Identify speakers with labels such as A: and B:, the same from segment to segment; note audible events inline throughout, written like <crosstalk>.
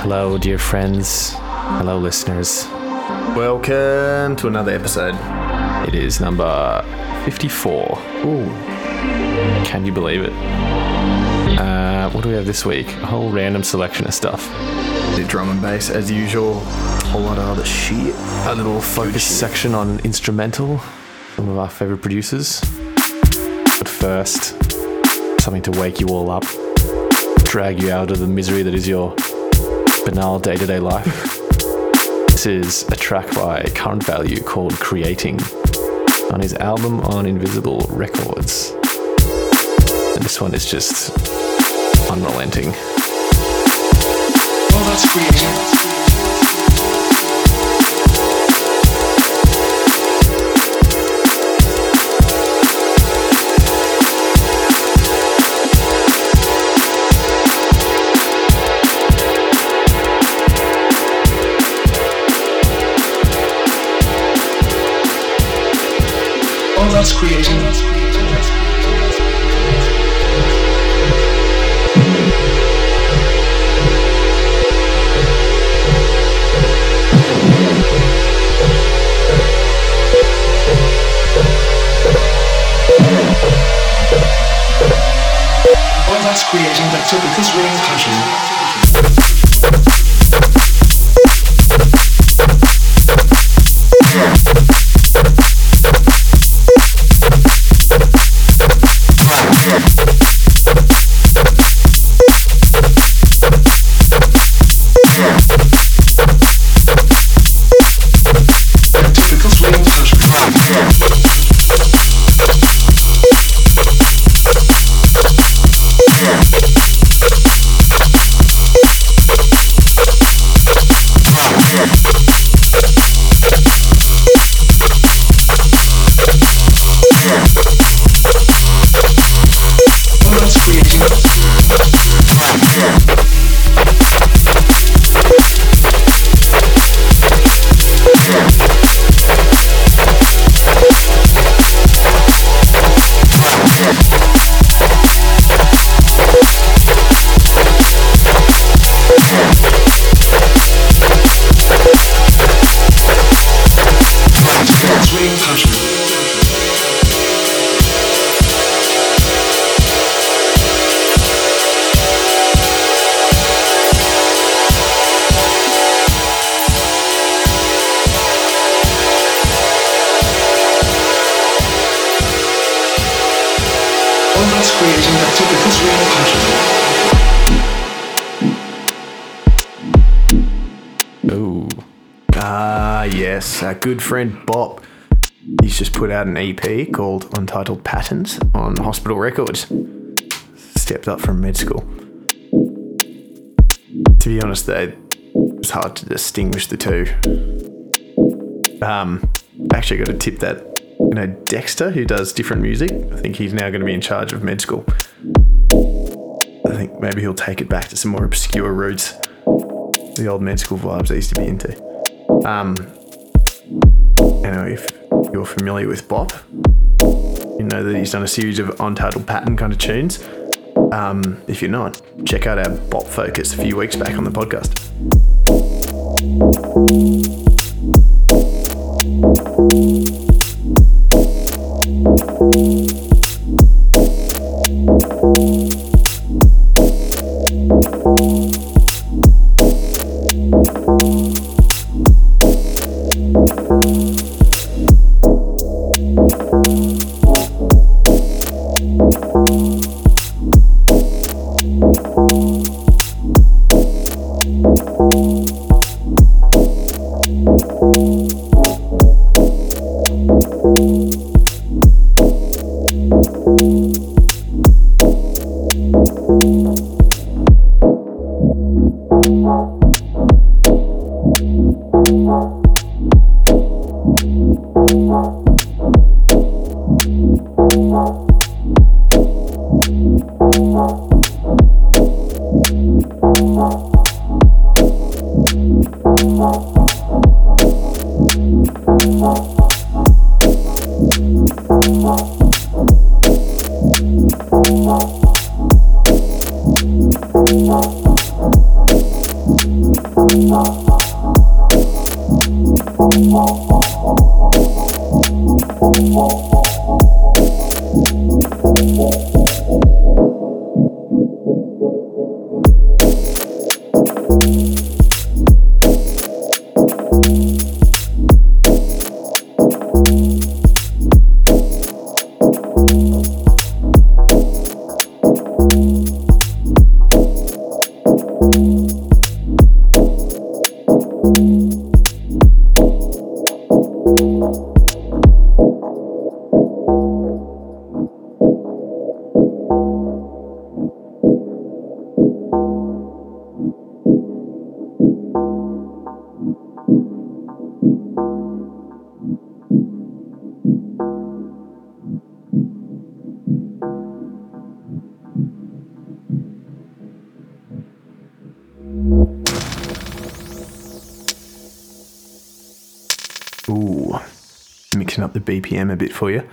A: Hello, dear friends. Hello, listeners.
B: Welcome to another episode.
A: It is number 54.
B: Ooh,
A: Can you believe it? Uh, what do we have this week? A whole random selection of stuff.
B: the drum and bass as usual. A whole lot of other shit.
A: A little focus section on Instra:mental, some of our favorite producers. But first, something to wake you all up, drag you out of the misery that is your banal day to day life. this is a track by Current Value called Creating on his album on Invisible Records. And this one is just unrelenting.
C: Well, Oh, that's creating. Oh, that's creating that typical swing passion.
B: Good friend Bop. He's just put out an EP called Untitled Patterns on Hospital Records. Stepped up from med school. To be honest, though, it's hard to distinguish the two. Um, actually, got to tip that, you know, Dexter, who does different music. I think he's now going to be in charge of med school. I think maybe he'll take it back to some more obscure roots, the old med school vibes I used to be into. Um, you know, if you're familiar with Bop, you know that he's done a series of untitled pattern kind of tunes. Um, if you're not, check out our Bop Focus a few weeks back on the podcast. Up the BPM a bit for you.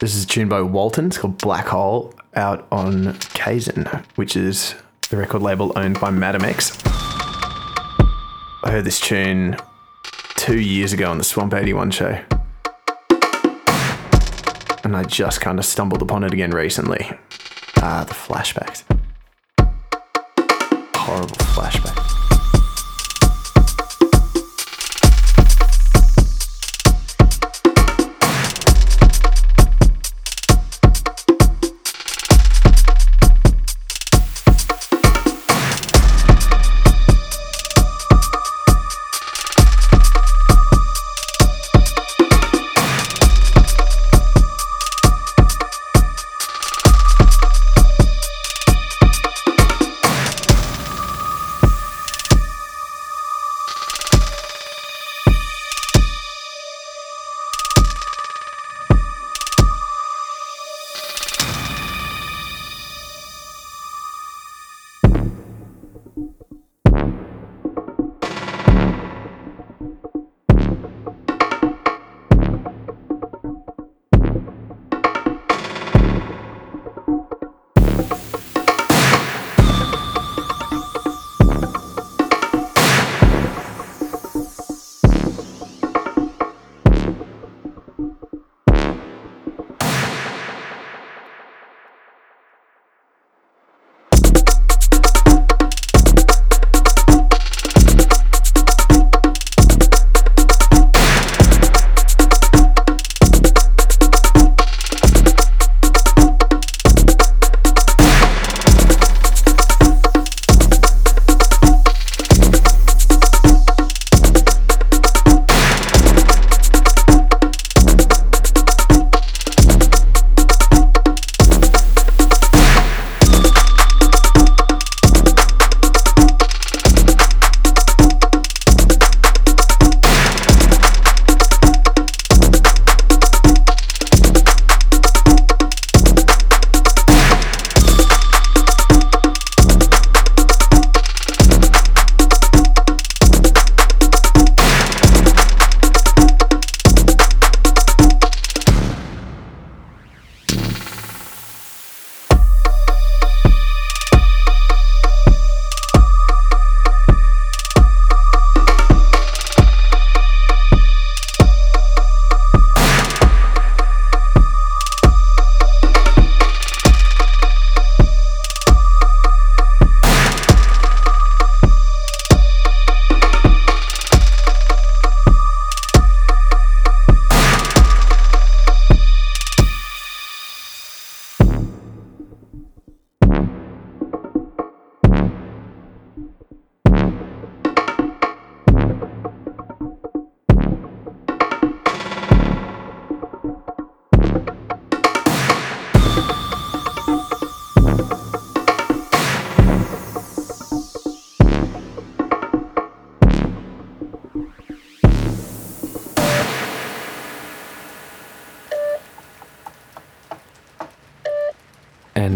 B: This is a tune by Walton. It's called Black Hole out on Kaizen, which is the record label owned by Madam X. I heard this tune two years ago on the Swamp 81 show. And I just kind of stumbled upon it again recently. Ah, the flashbacks. Horrible flashbacks.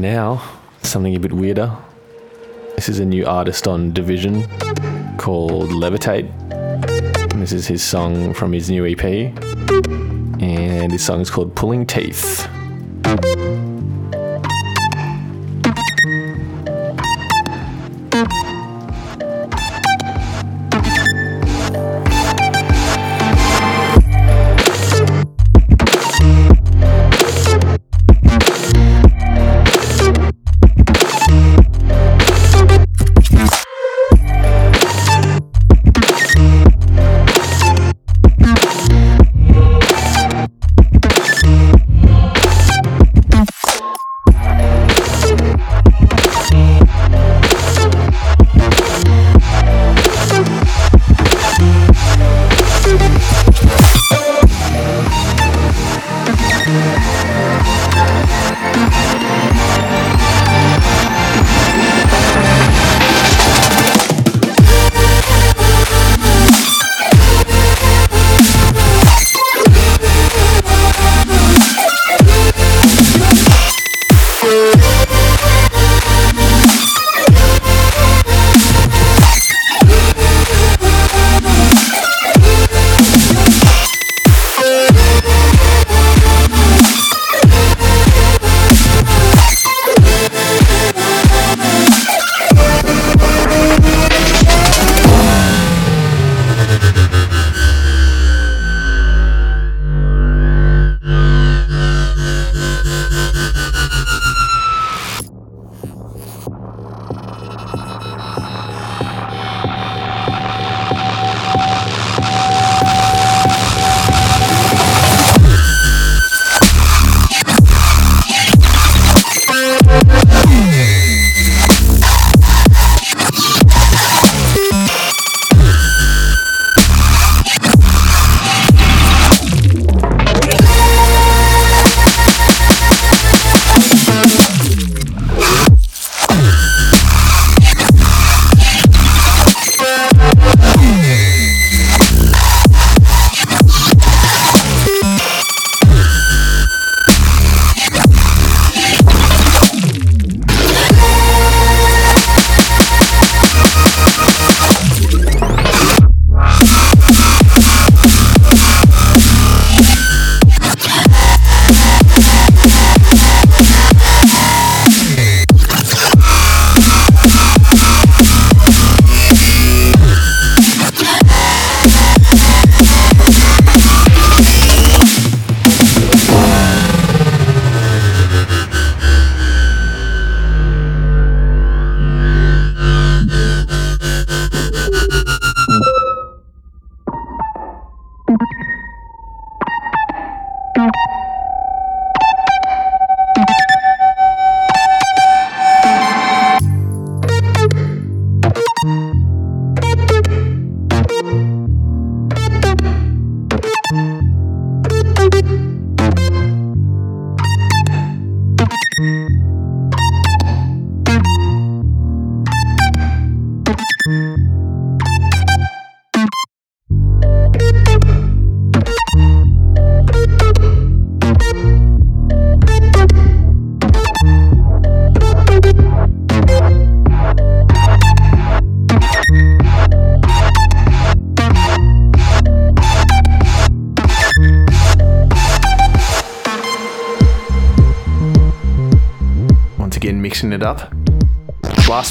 A: Now, something a bit weirder. This is a new artist on Division called Levitate. This is his song from his new EP. And this song is called Pulling Teeth.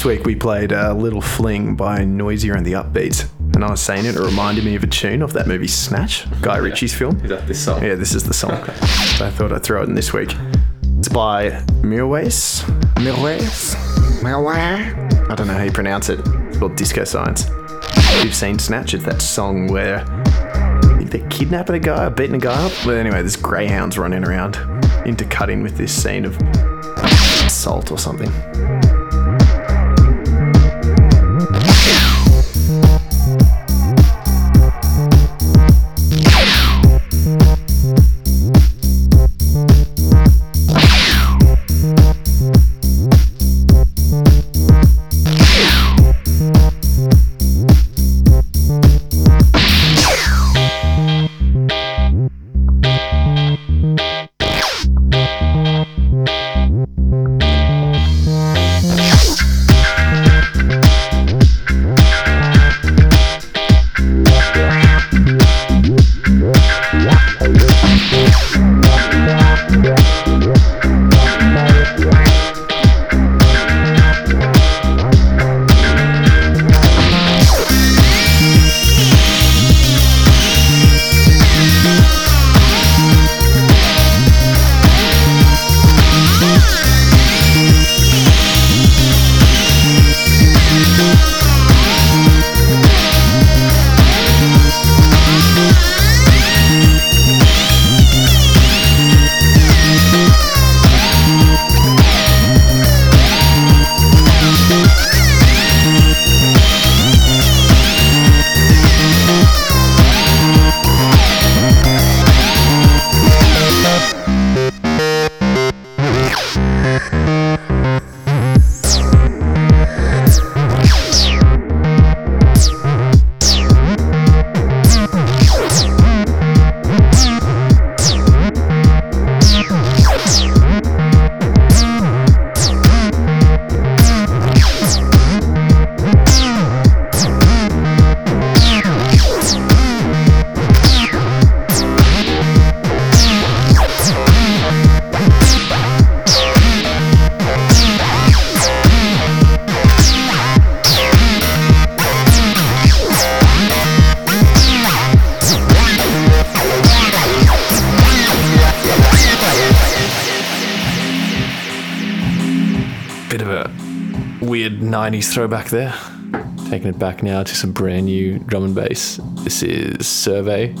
B: Last week we played a little fling by Noisia and the Upbeats, and I was saying it, it reminded me of a tune off that movie Snatch, Guy Ritchie's film.
A: Is that this song?
B: Yeah, this is the song. so I thought I'd throw it in this week. It's by Mirwais. Mirwais? Mirwais? I don't know how you pronounce it. It's called Disco Science. You've seen Snatch, it's that song where they're kidnapping a guy or beating a guy up. But anyway, there's greyhounds running around, intercutting with this scene of assault or something.
A: 90s throwback there. Taking it back now to some brand new drum and bass. This is Survey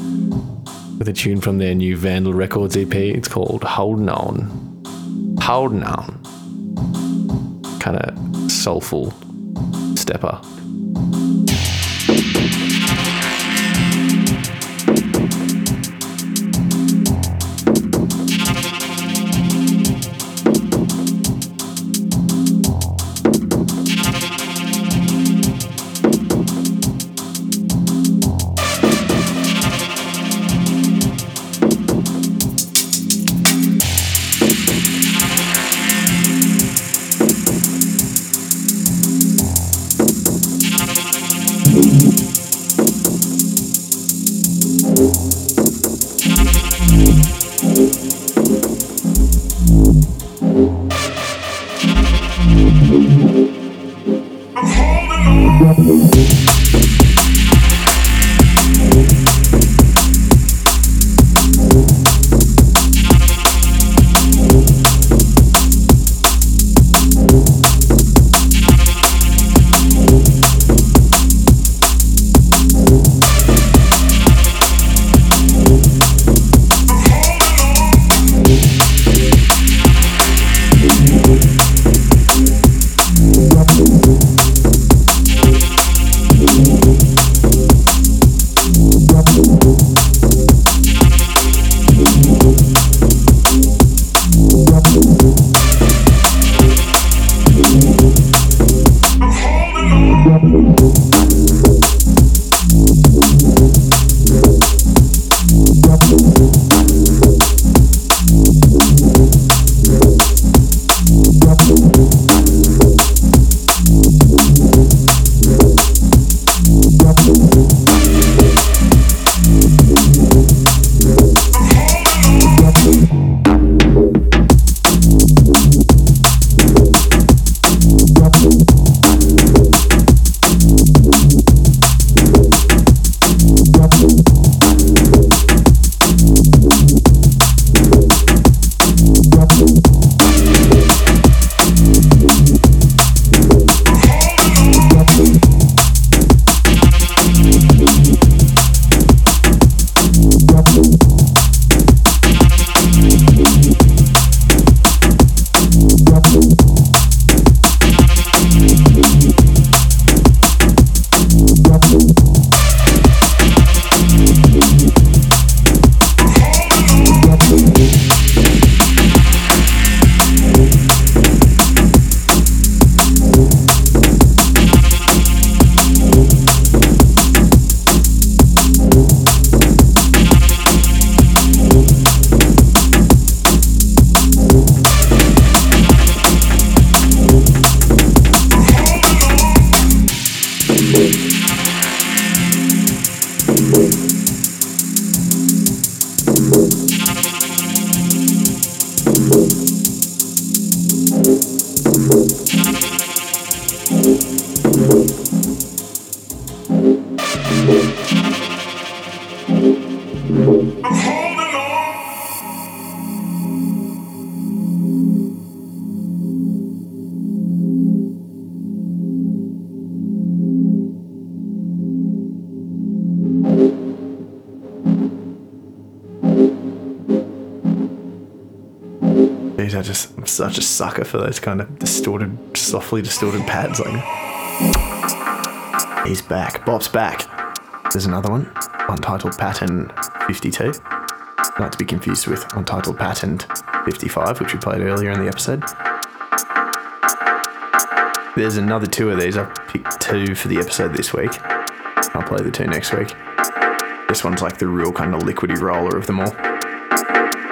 A: with a tune from their new Vandal Records EP. It's called Holding On. Holding On. Kind of soulful stepper.
B: Jeez, I just I'm such a sucker for those kind of distorted, softly distorted pads. Like, he's back. Bop's back. There's another one, Untitled Pattern 52. Not to be confused with Untitled Pattern 55, which we played earlier in the episode. There's another two of these. I picked two for the episode this week. I'll play the two next week. This one's like the real kind of liquidy roller of them all.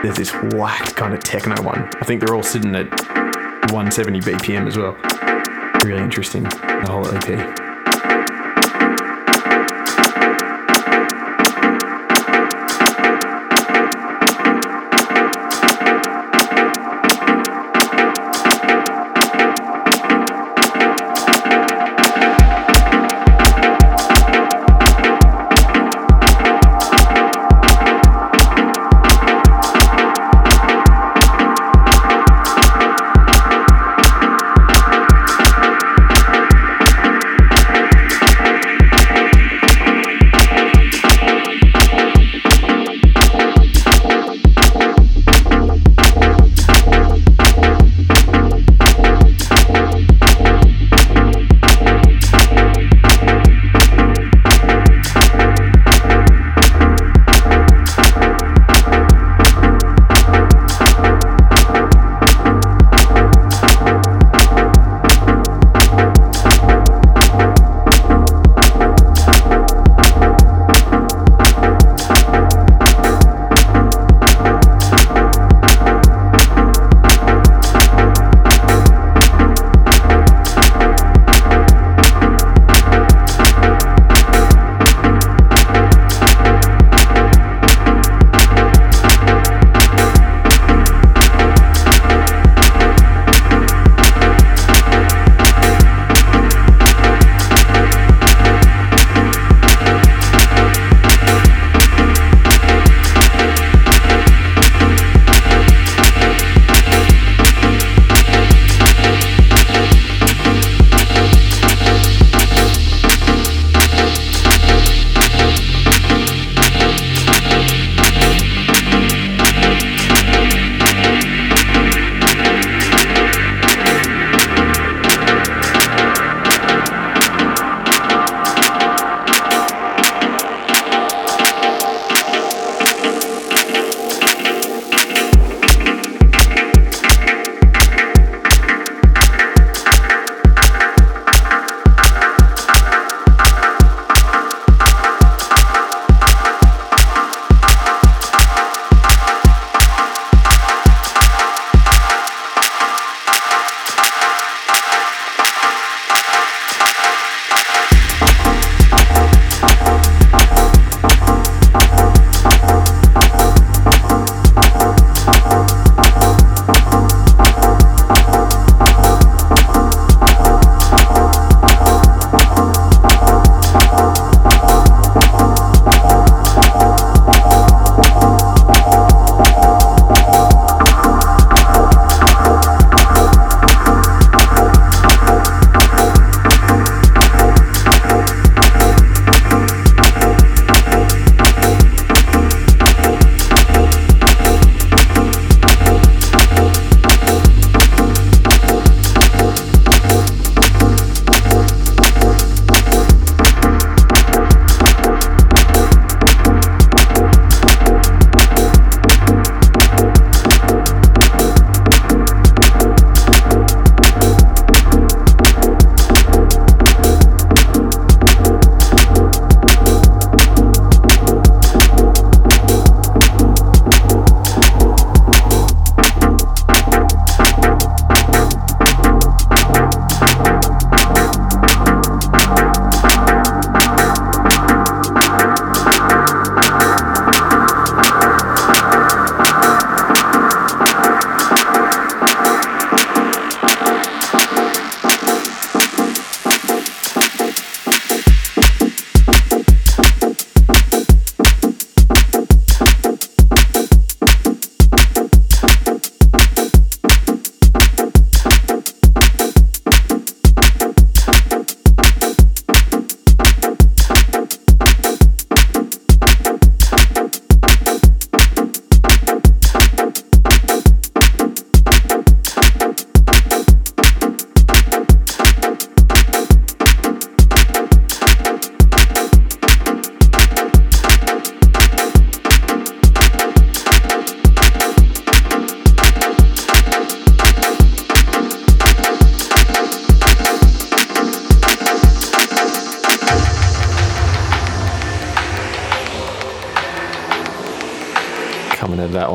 B: There's this whacked kind of techno one. I think they're all sitting at 170 BPM as well. Really interesting, the whole EP.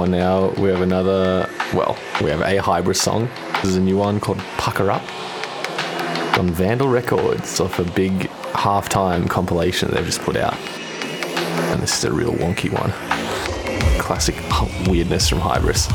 A: One now, we have another, well, we have a Hybris song. This is a new one called Pucker Up on Vandal Records off a big halftime compilation they've just put out. And this is a real wonky one. Classic weirdness from Hybris.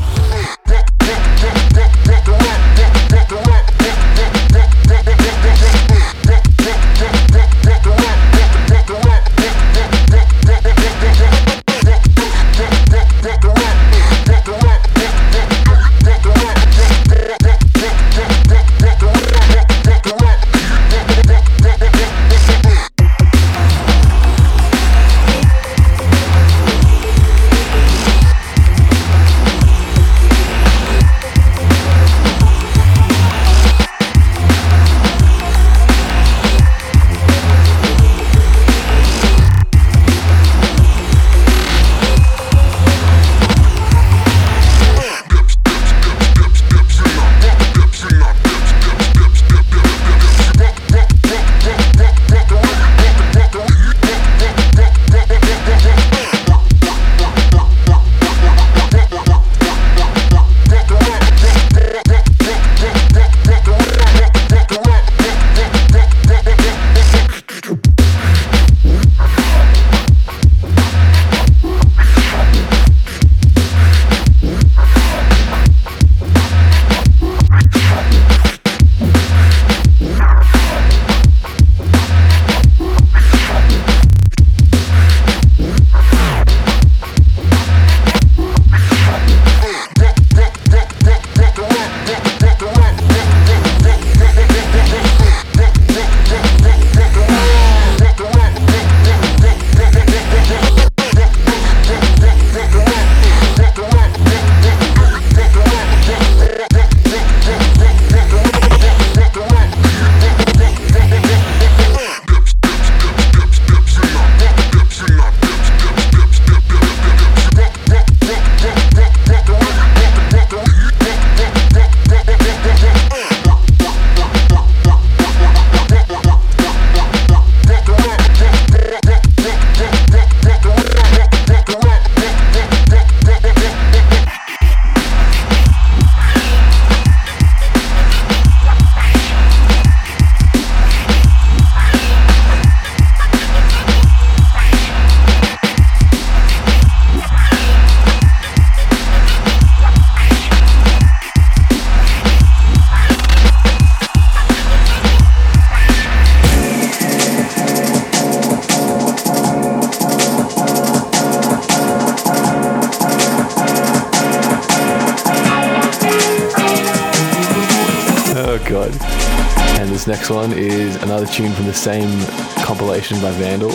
A: The same compilation by Vandal.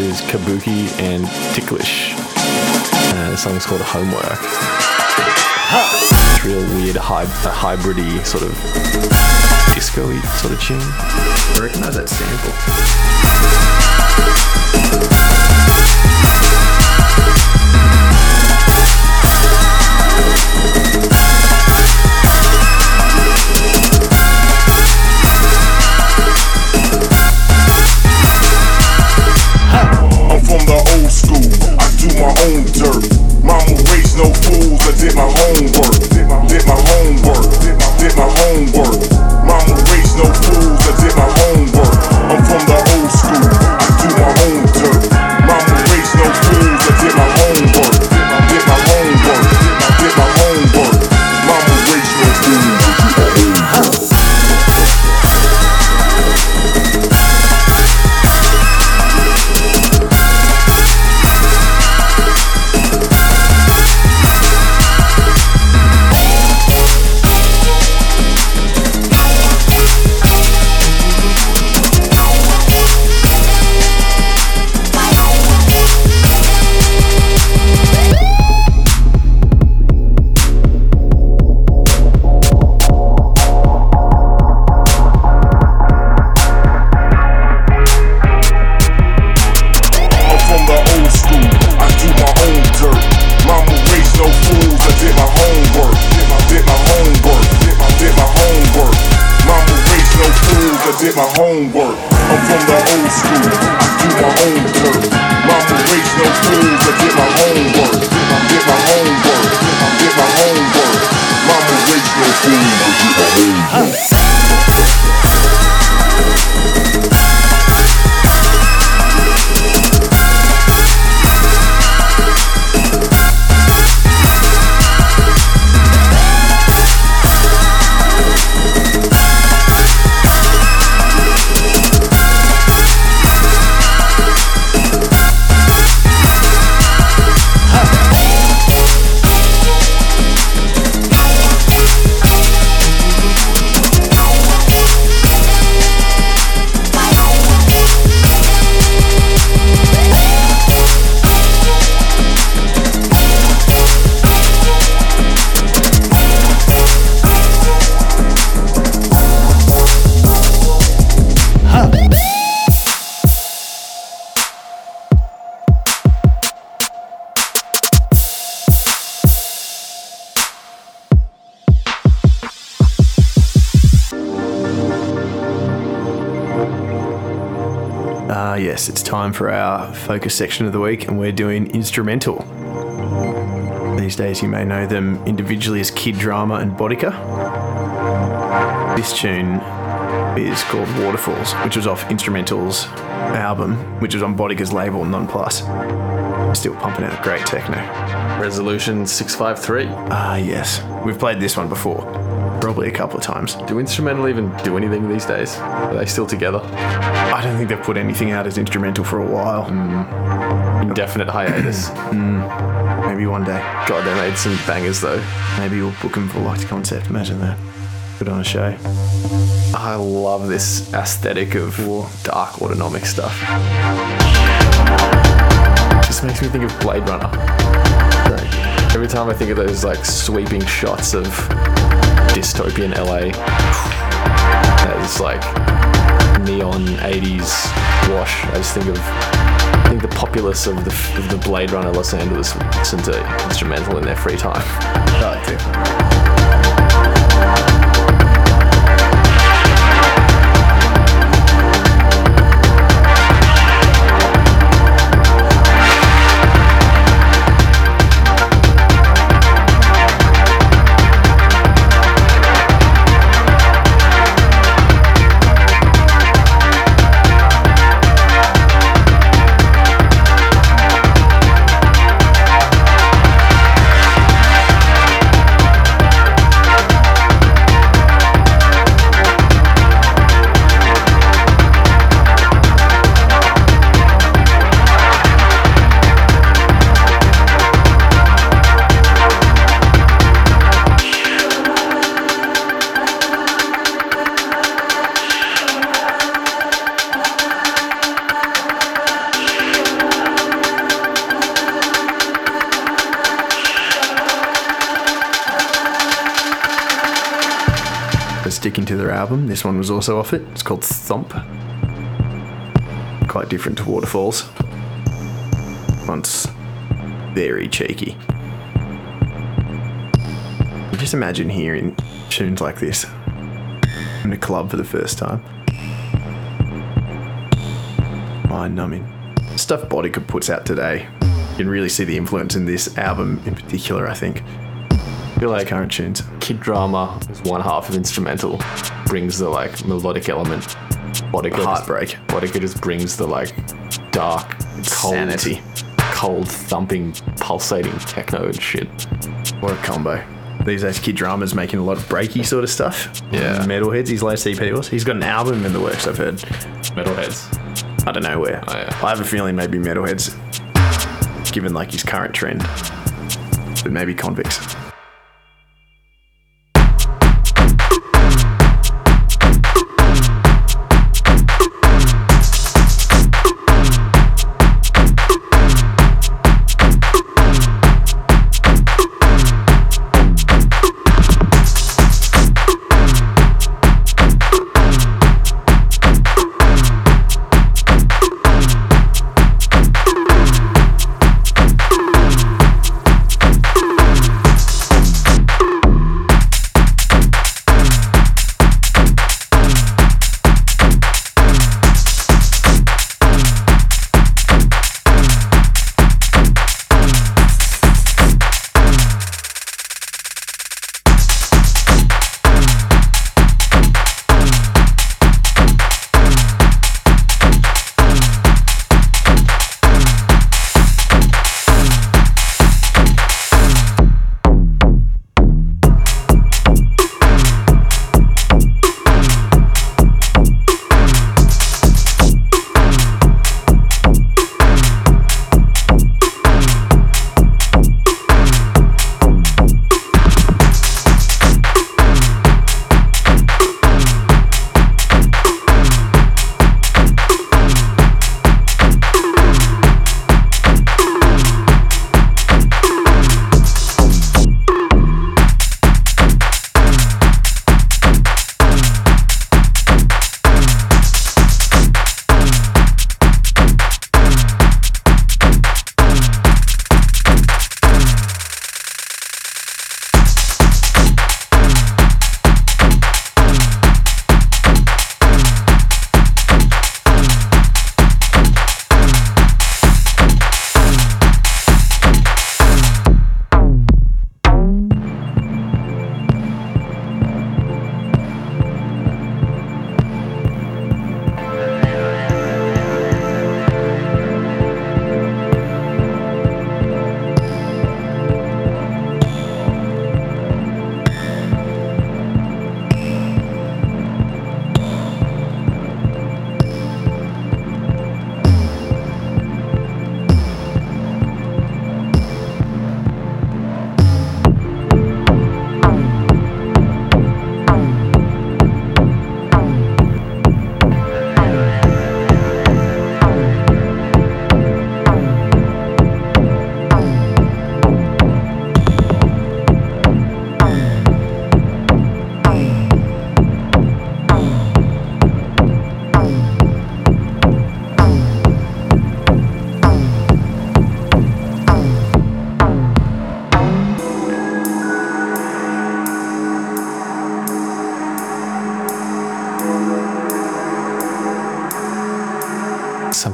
A: Is Kabuki and Ticklish. Uh, the song is called Homework. It's real weird, hy- hybridy sort of disco sort of tune.
B: I recognize that sample.
D: My own dirt. Mama raised no fools, I did my homework. Did my, homework. Did my, did my homework. Mama raised no fools, I did my
B: time for our focus section of the week, and we're doing Instra:mental. These days, you may know them individually as Kid Drama and Boddika. This tune is called Waterfalls, which was off Instra:mental's album, which was on Boddika's label Nonplus. Still pumping out great techno.
A: Resolution 653.
B: Ah, yes, we've played this one before, probably a couple of times.
A: Do Instra:mental even do anything these days? Are they still together?
B: I don't think they've put anything out as Instra:mental for a while. Mm.
A: Indefinite hiatus. <clears throat> Mm.
B: Maybe one day.
A: God, they made some bangers though.
B: Maybe we'll book them for Light Concept. Imagine that. Put on a show.
A: I love this aesthetic of dark autonomic stuff. Just makes me think of Blade Runner. Like, every time I think of those like sweeping shots of dystopian LA, there's like neon 80s wash. I just think of I think the populace of the, of the Blade Runner Los Angeles listen to Instra:mental in their free time.
B: I like album, this one was also off it. It's called Thomp. Quite different to Waterfalls. Once very cheeky. Just imagine hearing tunes like this in a club for the first time. Mind numbing. Stuff Boddika puts out today. You can really see the influence in this album in particular, I think.
A: I feel like
B: Current tunes.
A: Kid Drama is one half of Instra:mental, brings the like melodic element. Boddika
B: Heartbreak.
A: Just, just brings the like dark, cold,
B: Insanity.
A: cold thumping, pulsating techno and shit.
B: What a combo. These days, Kid Drama's making a lot of breaky sort of stuff.
A: Yeah.
B: Metalheads, his latest EP was. He's got an album in the works, I've heard.
A: Metalheads.
B: I don't know where.
A: Oh, yeah.
B: I have a feeling maybe Metalheads, given like his current trend. But maybe Convicts.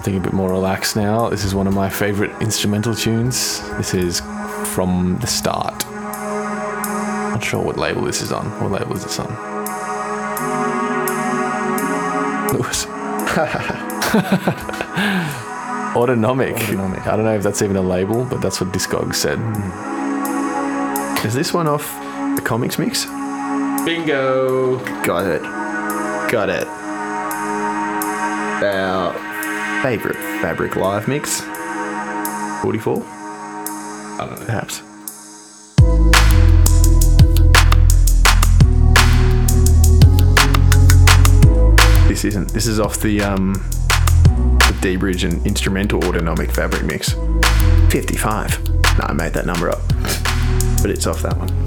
A: Something a bit more relaxed now. This is one of my favorite Instra:mental tunes. This is from the start. Not sure what label this is on. What label is this on? Lewis. <laughs> Autonomic.
B: Autonomic.
A: I don't know if that's even a label, but that's what Discogs said. Hmm.
B: Is this one off the comics mix?
A: Bingo.
B: Got it. Got it. Our favorite Fabric Live mix. 44,
A: I don't know.
B: perhaps. This isn't. This is off the um the dBridge and Instra:mental autonomic fabric mix. 55. No, I made that number up. But it's off that one.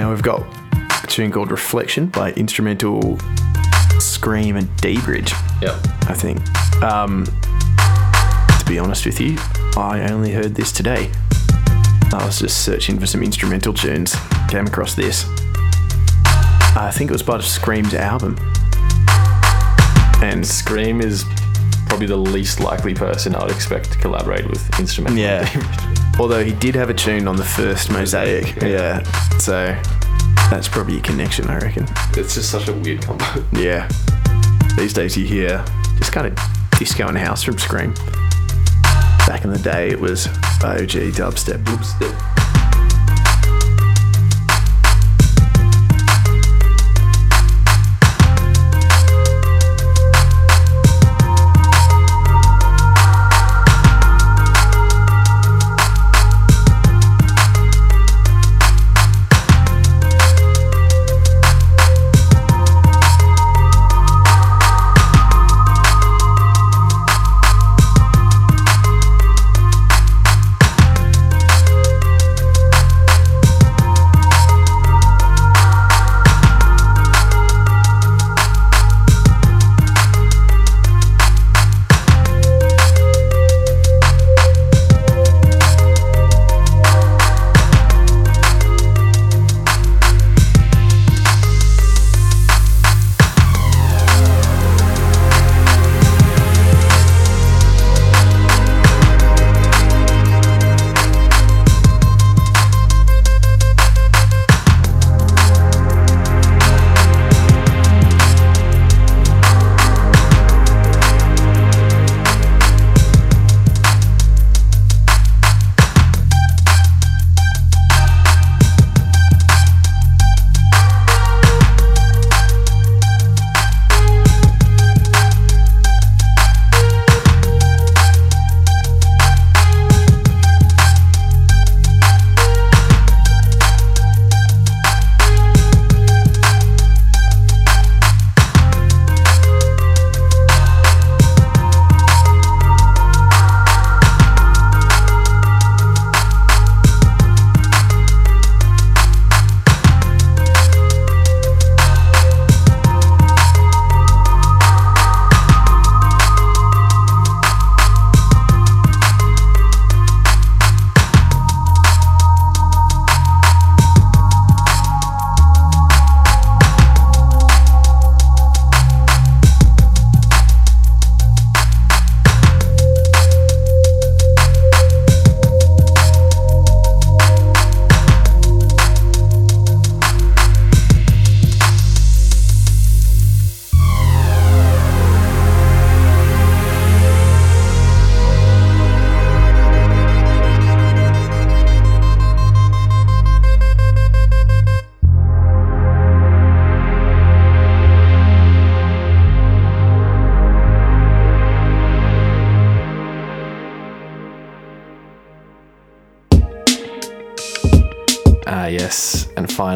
B: Now we've got a tune called Reflection by Instra:mental Skream and dBridge,
A: Yep.
B: I think. Um, to be honest with you, I only heard this today. I was just searching for some Instra:mental tunes, came across this. I think it was part of Skream's album. And
A: Skream is probably the least likely person I would expect to collaborate with Instra:mental.
B: Yeah. Although he did have a tune on the first Mosaic. Yeah. So that's probably a connection, I reckon.
A: It's just such a weird combo. <laughs>
B: Yeah. These days you hear just kind of disco and house from Skream. Back back in the day, it was OG dubstep.
A: Dubstep.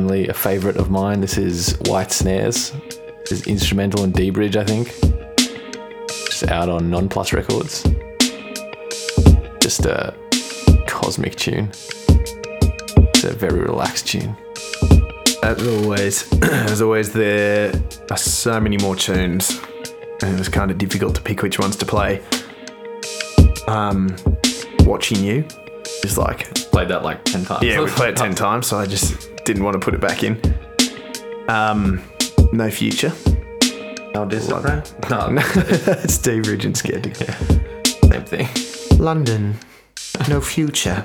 A: Finally, a favourite of mine. This is White Snares. It's Instra:mental and dBridge, I think. Just out on Non Plus Records. Just a cosmic tune. It's a very relaxed tune.
B: As always, <clears throat> as always, there are so many more tunes, and it was kind of difficult to pick which ones to play. Um, watching you is like,
A: Played that like 10 times.
B: yeah, we played it ten <laughs> times, so I just didn't want to put it back in. Um, no future. <laughs>
A: No, discipline? No,
B: it's D Ridge and Scared to
A: same thing.
B: London, no future.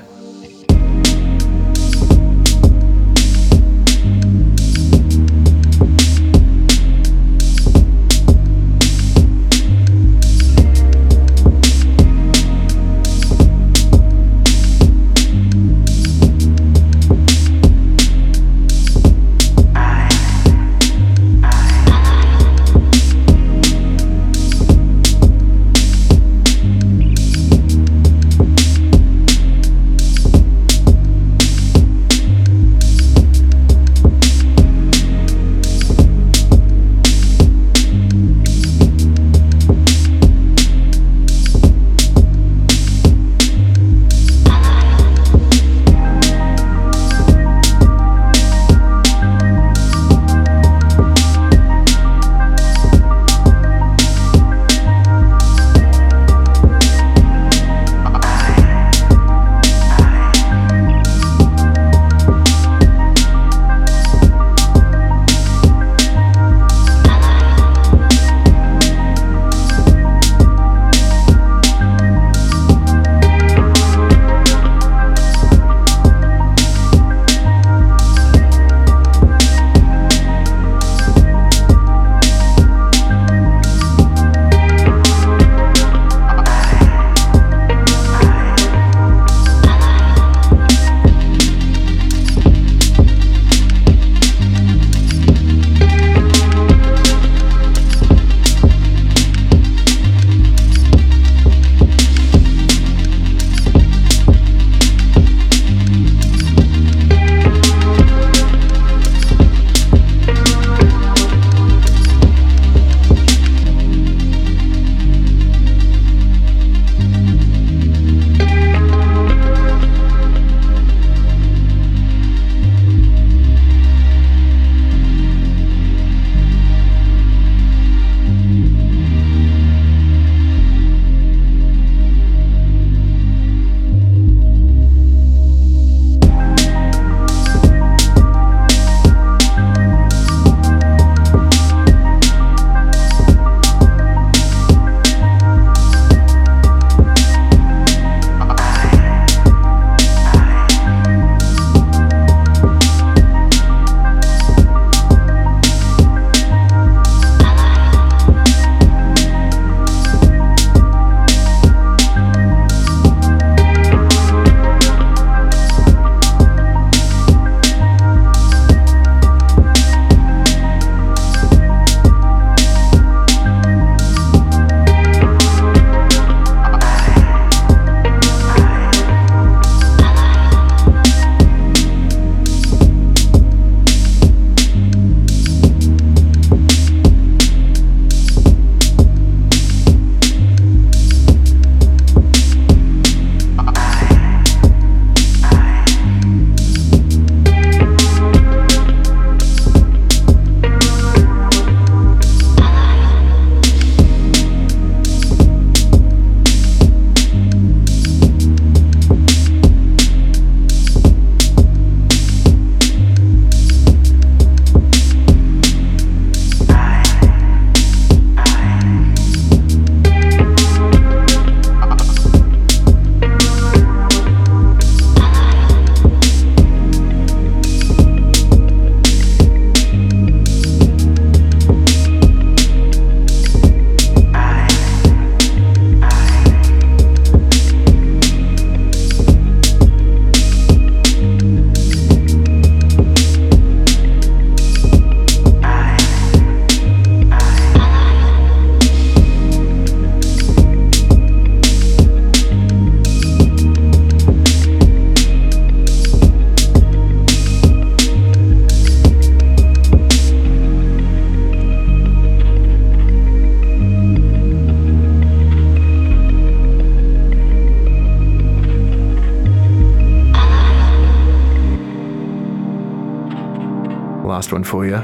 B: For you.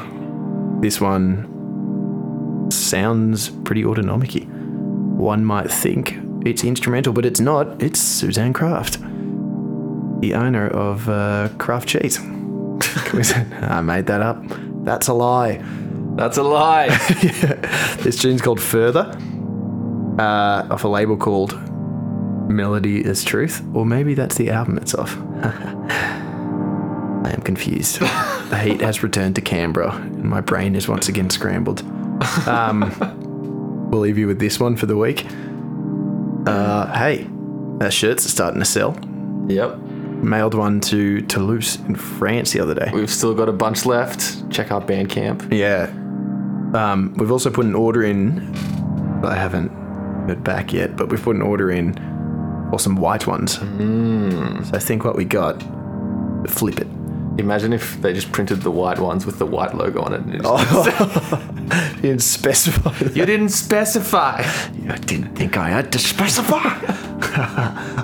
B: This one sounds pretty autonomic One might think it's Instra:mental, but it's not. It's Suzanne Kraft, the owner of uh, Kraft Cheese. <laughs> <laughs> I made that up. That's a lie.
A: That's a lie. <laughs>
B: This tune's called Further, uh, off a label called Melody As Truth, or maybe that's the album it's off. I am confused. The heat has returned to Canberra, and my brain is once again scrambled. Um, <laughs> we'll leave you with this one for the week. Uh, hey, our shirts are starting to sell.
A: yep.
B: Mailed one to Toulouse in France the other day.
A: We've still got a bunch left. Check out Bandcamp.
B: Yeah. Um, we've also put an order in. but I haven't heard back yet, but we've put an order in for some white ones. So I think what we got, flip it.
A: Imagine if they just printed the white ones with the white logo on it. And it just- <laughs>
B: You didn't specify. That.
A: You didn't specify.
B: I didn't think I had to specify.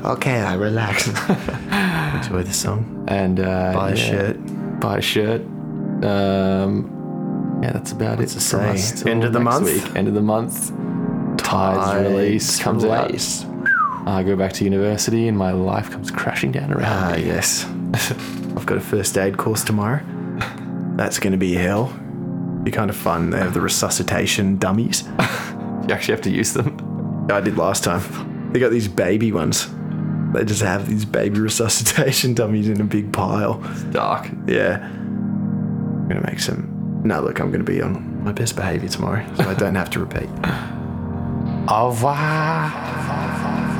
B: <laughs> okay, I relax. Enjoy the song.
A: And uh,
B: Buy a
A: yeah,
B: shirt.
A: Buy a shirt. Um, yeah, that's about it.
B: to
A: from us
B: End of the month?
A: Week. End of the month. Tides, release comes
B: release.
A: out. I go back to university and my life comes crashing down around
B: Ah,
A: me.
B: yes. <laughs> I've got a first aid course tomorrow. That's going to be hell. Be kind of fun. They have the resuscitation dummies. <laughs>
A: You actually have to use them.
B: I did last time. They got these baby ones. They just have these baby resuscitation <laughs> dummies in a big pile.
A: It's Dark.
B: Yeah. I'm going to make some. No, look, I'm going to be on my best behavior tomorrow so I don't have to repeat. <laughs>
A: Au revoir.